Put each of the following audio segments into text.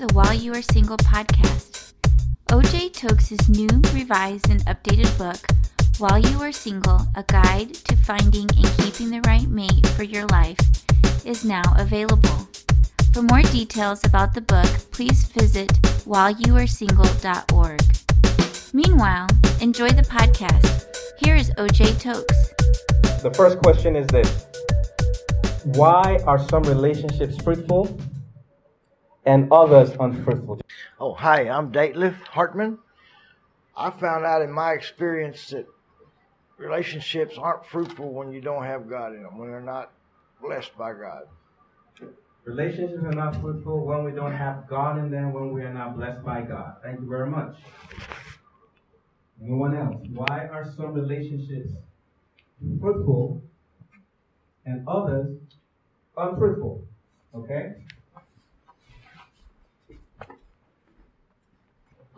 the While You Are Single podcast. OJ Tokes' new, revised, and updated book, While You Are Single A Guide to Finding and Keeping the Right Mate for Your Life, is now available. For more details about the book, please visit whileyouaresingle.org. Meanwhile, enjoy the podcast. Here is OJ Tokes. The first question is this Why are some relationships fruitful and others unfruitful? Oh, hi, I'm Dateliff Hartman. I found out in my experience that relationships aren't fruitful when you don't have God in them, when they're not blessed by God. Relationships are not fruitful when we don't have God in them, when we are not blessed by God. Thank you very much. Anyone else? Why are some relationships fruitful and others unfruitful? Okay?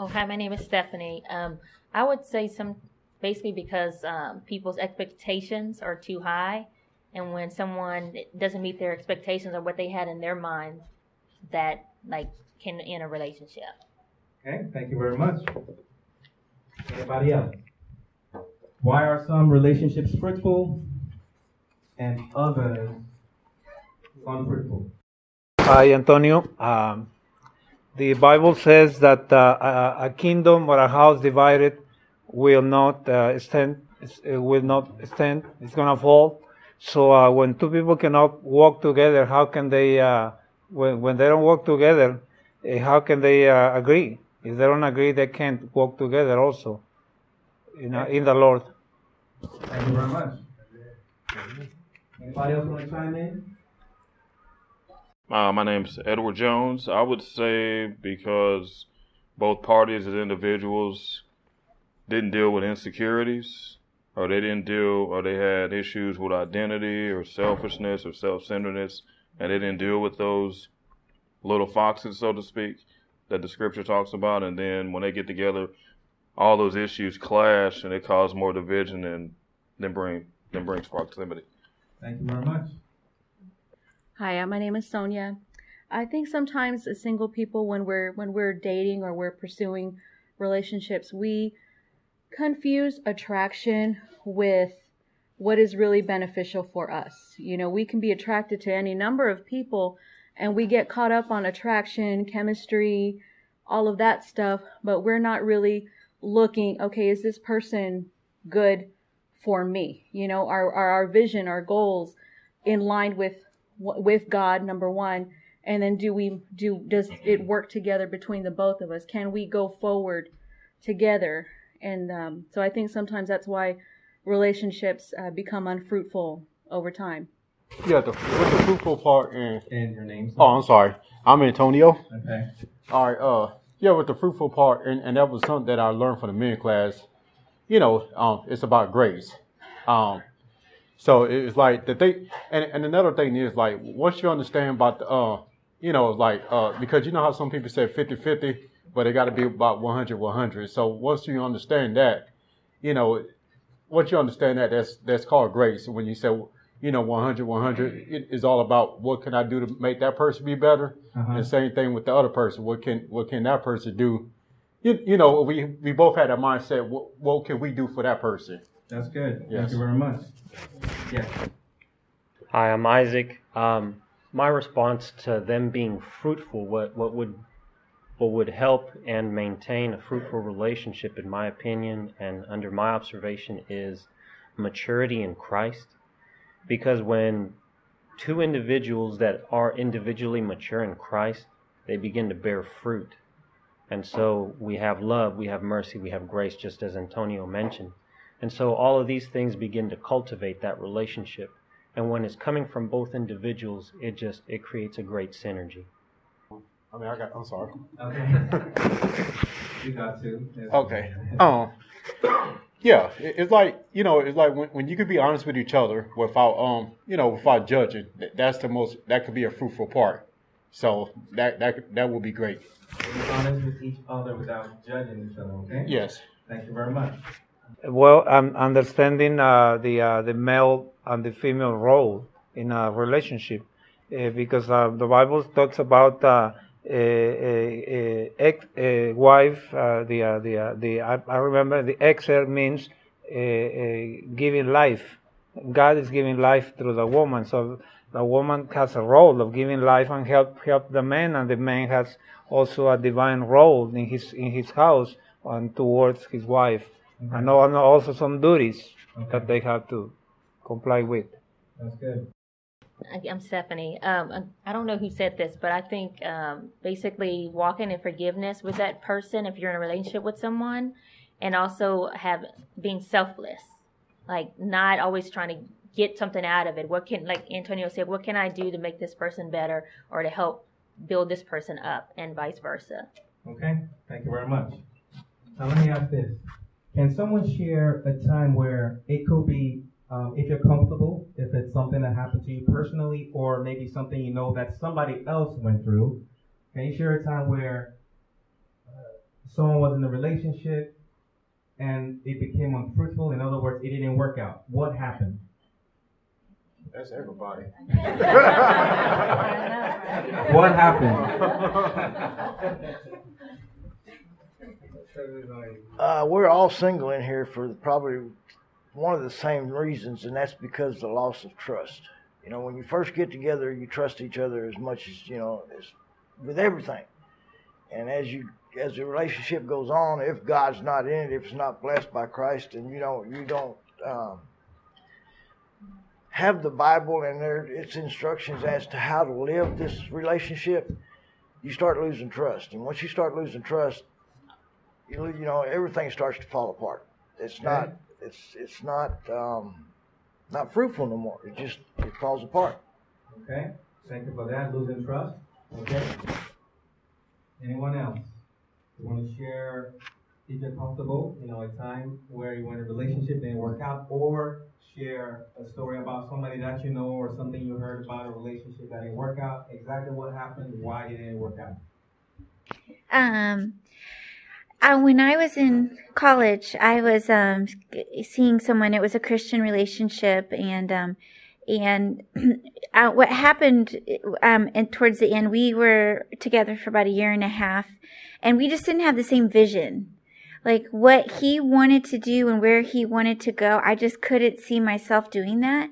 Oh, hi, my name is Stephanie. Um, I would say some basically because um, people's expectations are too high, and when someone doesn't meet their expectations or what they had in their mind, that like can end a relationship. Okay, thank you very much. Anybody else? Why are some relationships fruitful and others unfruitful? Hi, Antonio. Um, the Bible says that uh, a, kingdom or a house divided will not uh, stand. It will not stand. It's gonna fall. So uh, when two people cannot walk together, how can they? Uh, when when they don't work together, eh, how can they uh, agree? If they don't agree, they can't walk together. Also, you know, in the Lord. Thank you very much. Anybody else want to chime in? Uh, my name's Edward Jones. I would say because both parties as individuals didn't deal with insecurities, or they didn't deal, or they had issues with identity, or selfishness, or self-centeredness, and they didn't deal with those little foxes, so to speak, that the scripture talks about. And then when they get together, all those issues clash, and it causes more division and then bring then brings proximity. Thank you very much. Hi, my name is Sonia. I think sometimes as single people, when we're when we're dating or we're pursuing relationships, we confuse attraction with what is really beneficial for us. You know, we can be attracted to any number of people, and we get caught up on attraction, chemistry, all of that stuff, but we're not really looking. Okay, is this person good for me? You know, our our, our vision, our goals, in line with with God number one and then do we do does it work together between the both of us can we go forward together and um, so I think sometimes that's why relationships uh, become unfruitful over time Yeah, the, with the fruitful part and And your name? oh, I'm sorry, I'm Antonio. Okay. All right, uh, yeah, with the fruitful part, and, and that was something that I learned from the men class. You know, um, it's about grace. Um, so it's like the thing, and, and another thing is like once you understand about the, uh, you know, like uh, because you know how some people say 50-50, but it got to be about 100-100. So once you understand that, you know, once you understand that, that's that's called grace. When you say, you know, 100 100, it is all about what can I do to make that person be better. Uh-huh. And same thing with the other person. What can what can that person do? You, you know, we we both had a mindset. What, what can we do for that person? That's good. Thank you very much. Yes. Hi, I'm Isaac. Um, my response to them being fruitful, what, what would what would help and maintain a fruitful relationship, in my opinion, and under my observation, is maturity in Christ. Because when two individuals that are individually mature in Christ, they begin to bear fruit. And so we have love, we have mercy, we have grace, just as Antonio mentioned. And so all of these things begin to cultivate that relationship. And when it's coming from both individuals, it just it creates a great synergy. I mean, I got. I'm sorry. Okay. you got to. Yes. Okay. Um. Yeah, it- it's like you know, it's like when, when you could be honest with each other without um, you know, without judging. th- That's the most. That could be a fruitful part. So that that that would be great. Be honest with each other without judging each other, okay? Yes. Thank you very much. Well, um, understanding uh, the uh, the male and the female role in a relationship, uh, because uh, the Bible talks about uh, ex wife, the the the I, I, remember the ezer means giving life. God is giving life through the woman, so the woman has a role of giving life and help help the man, and the man has also a divine role in his in his house and towards his wife, okay. and also some duties okay. that they have to comply with. That's good. I'm Stephanie. Um, I don't know who said this, but I think um, basically walking in forgiveness with that person if you're in a relationship with someone, and also have being selfless, like not always trying to get something out of it. What can, like Antonio said, what can I do to make this person better or to help build this person up, and vice versa. Okay, thank you very much. Now let me ask this: Can someone share a time where it could be um, if you're comfortable, if it's something that happened to you personally, or maybe something you know that somebody else went through. Can you share a time where uh, someone was in a relationship and it became unfruitful? In other words, it didn't work out. What happened? That's everybody. what happened? Uh, we're all single in here for probably one of the same reasons, and that's because the loss of trust. You know, when you first get together, you trust each other as much as you know, as with everything. And as you as the relationship goes on, if God's not in it, if it's not blessed by Christ, and you don't you don't um, have the Bible and there its instructions as to how to live this relationship, you start losing trust. And once you start losing trust, you you know everything starts to fall apart. It's not it's it's not um, not fruitful no more. It just it falls apart. Okay. Thank you for that. Losing trust. Okay. Anyone else? You want to share if you're comfortable, you know, a time where you were in a relationship didn't work out, or share a story about somebody that you know or something you heard about a relationship that didn't work out. Exactly what happened, why it didn't work out. Um, uh, when I was in college, I was um, seeing someone. It was a Christian relationship, and um, and uh, what happened um, and towards the end, we were together for about a year and a half, and we just didn't have the same vision. Like what he wanted to do and where he wanted to go, I just couldn't see myself doing that.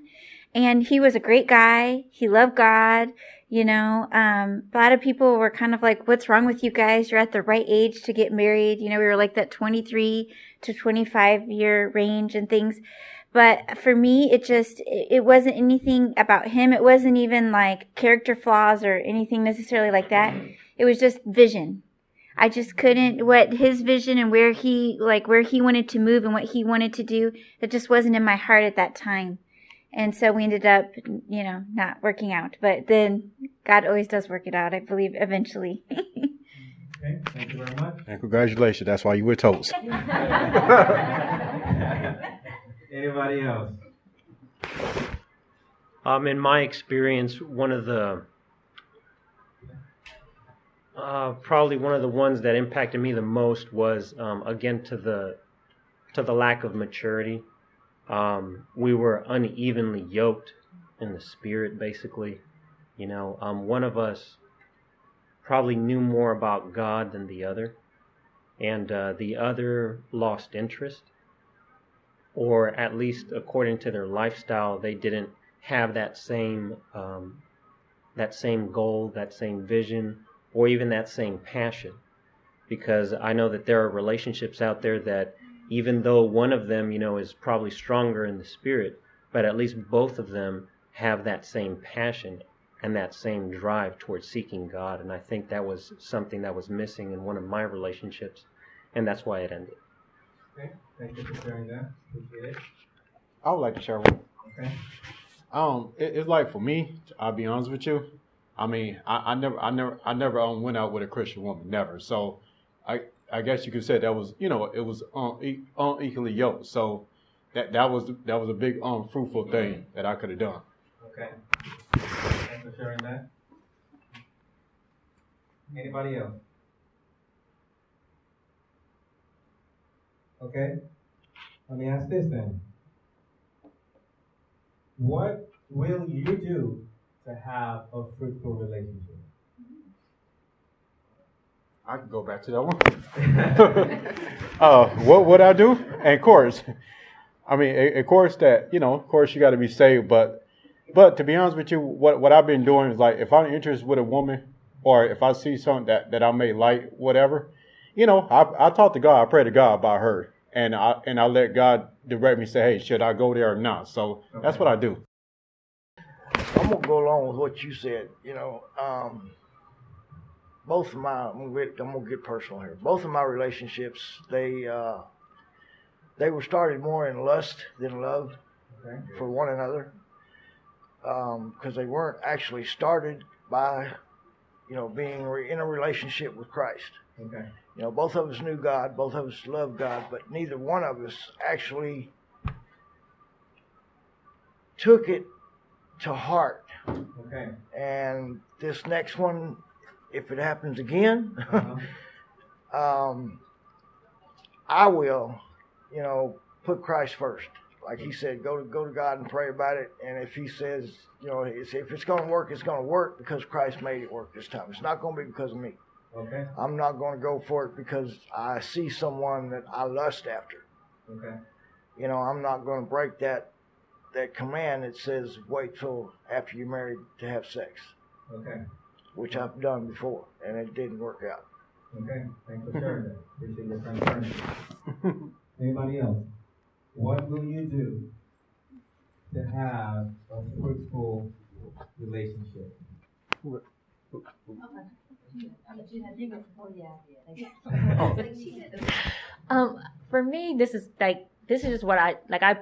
And he was a great guy. He loved God. You know, um, a lot of people were kind of like, what's wrong with you guys? You're at the right age to get married. You know, we were like that 23 to 25 year range and things. But for me, it just, it wasn't anything about him. It wasn't even like character flaws or anything necessarily like that. It was just vision. I just couldn't, what his vision and where he, like where he wanted to move and what he wanted to do that just wasn't in my heart at that time. And so we ended up, you know, not working out. But then God always does work it out, I believe, eventually. okay, thank you very much. And congratulations. That's why you were toast. Anybody else? Um, in my experience, one of the uh, probably one of the ones that impacted me the most was um, again to the to the lack of maturity um, we were unevenly yoked in the spirit, basically. You know, um, one of us probably knew more about God than the other, and uh, the other lost interest, or at least according to their lifestyle, they didn't have that same um, that same goal, that same vision, or even that same passion. Because I know that there are relationships out there that even though one of them, you know, is probably stronger in the spirit, but at least both of them have that same passion and that same drive towards seeking God. And I think that was something that was missing in one of my relationships, and that's why it ended. Okay, thank you for sharing that. Appreciate it. I would like to share one. Okay. Um, it, it's like for me, I'll be honest with you. I mean, I, I never, I never, I never um, went out with a Christian woman, never. So, I, I guess you could say that was, you know, it was un, unequally yoked. So that that was that was a big unfruitful um, thing that I could have done. Okay. Thanks for sharing that. Anybody else? Okay. Let me ask this then. What will you do to have a fruitful relationship? I can go back to that one. uh, what would I do? And of course, I mean, of course that you know, of course you got to be saved, but but to be honest with you, what what I've been doing is like if I'm interested with a woman, or if I see something that that I may like, whatever, you know, I I talk to God, I pray to God about her, and I and I let God direct me, say, hey, should I go there or not? So okay. that's what I do. I'm gonna go along with what you said. You know, um, both of my I'm gonna, get, I'm gonna get personal here. Both of my relationships, they uh, they were started more in lust than love okay. for one another, because um, they weren't actually started by, you know, being in a relationship with Christ. Okay. You know, both of us knew God, both of us loved God, but neither one of us actually took it to heart. Okay. And this next one, if it happens again, uh-huh. um, I will, you know, put Christ first. Like he said, go to go to God and pray about it. And if he says, you know, if it's going to work, it's going to work because Christ made it work this time. It's not going to be because of me. Okay. I'm not going to go for it because I see someone that I lust after. Okay. You know, I'm not going to break that that command that says wait till after you're married to have sex. Okay. Which I've done before, and it didn't work out. Okay. Thanks for sharing that. Appreciate your transparency. Anybody else? What will you do to have a fruitful relationship? um, for me, this is like this is just what I like. I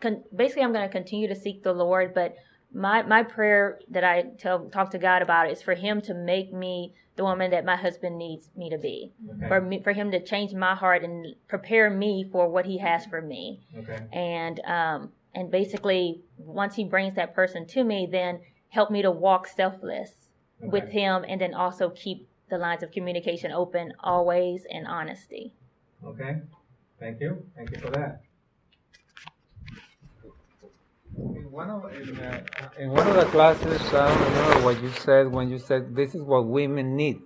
con- basically I'm going to continue to seek the Lord, but my my prayer that I tell talk to God about is for Him to make me the woman that my husband needs me to be. Okay. For me, for Him to change my heart and prepare me for what He has for me. Okay. And um and basically once He brings that person to me, then help me to walk selfless okay. with Him, and then also keep the lines of communication open always in honesty. Okay. Thank you. Thank you for that. In one of in, uh, in one of the classes, I don't remember what you said when you said this is what women need.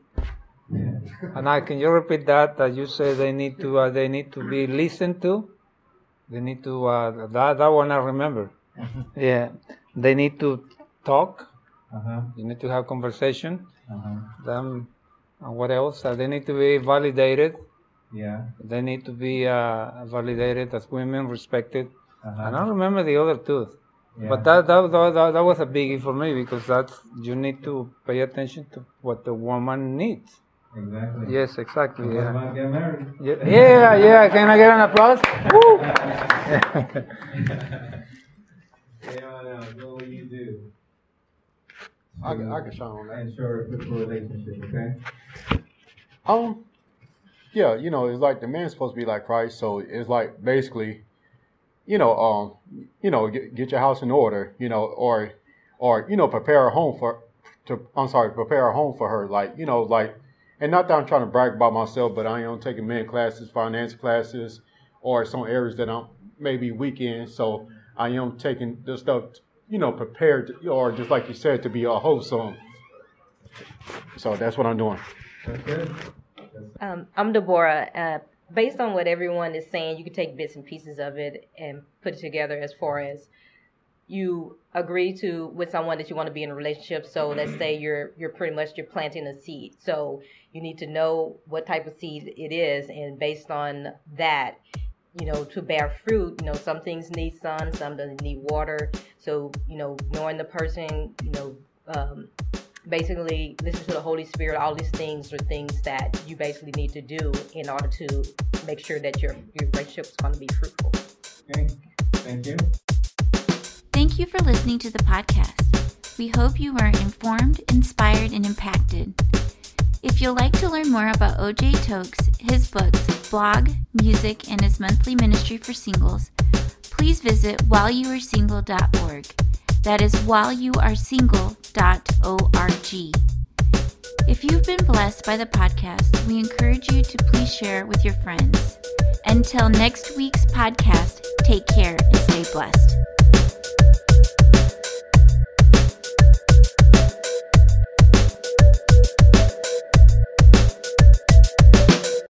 and I can you repeat that? That you said they need to uh, they need to be listened to. They need to uh, that that one I remember. yeah, they need to talk. Uh-huh. You need to have conversation. Uh-huh. Then what else? Uh, they need to be validated. Yeah. They need to be uh, validated as women, respected. Uh-huh. I don't remember the other two. Yeah. But that, that, that, that was a biggie for me because that's, you need to pay attention to what the woman needs. Exactly. Yes, exactly. yeah. get married. Yeah, yeah, yeah. Can I get an applause? Woo! yeah, what will you do? I can, I can shine on that. Ensure a good relationship, okay? Um, yeah, you know, it's like the man's supposed to be like Christ, so it's like basically you know, um, you know, get, get your house in order, you know, or, or, you know, prepare a home for, to, I'm sorry, prepare a home for her. Like, you know, like, and not that I'm trying to brag about myself, but I am taking men classes, finance classes, or some areas that I'm maybe weak in. So I am taking the stuff, you know, prepared, to, or just like you said, to be a wholesome. So that's what I'm doing. Um, I'm Deborah. Uh, based on what everyone is saying, you can take bits and pieces of it and put it together as far as you agree to with someone that you want to be in a relationship. So let's say you're you're pretty much you're planting a seed. So you need to know what type of seed it is, and based on that, you know, to bear fruit, you know, some things need sun, some doesn't need water. So you know, knowing the person, you know. Um, basically listen to the Holy Spirit. All these things are things that you basically need to do in order to make sure that your, your relationship is going to be fruitful. Okay. Thank you. Thank you for listening to the podcast. We hope you were informed, inspired, and impacted. If you'd like to learn more about OJ Tokes, his books, blog, music, and his monthly ministry for singles, please visit whileyouaresingle.org. That is whileyouaresingle.org. If you've been blessed by the podcast, we encourage you to please share with your friends. Until next week's podcast, take care and stay blessed.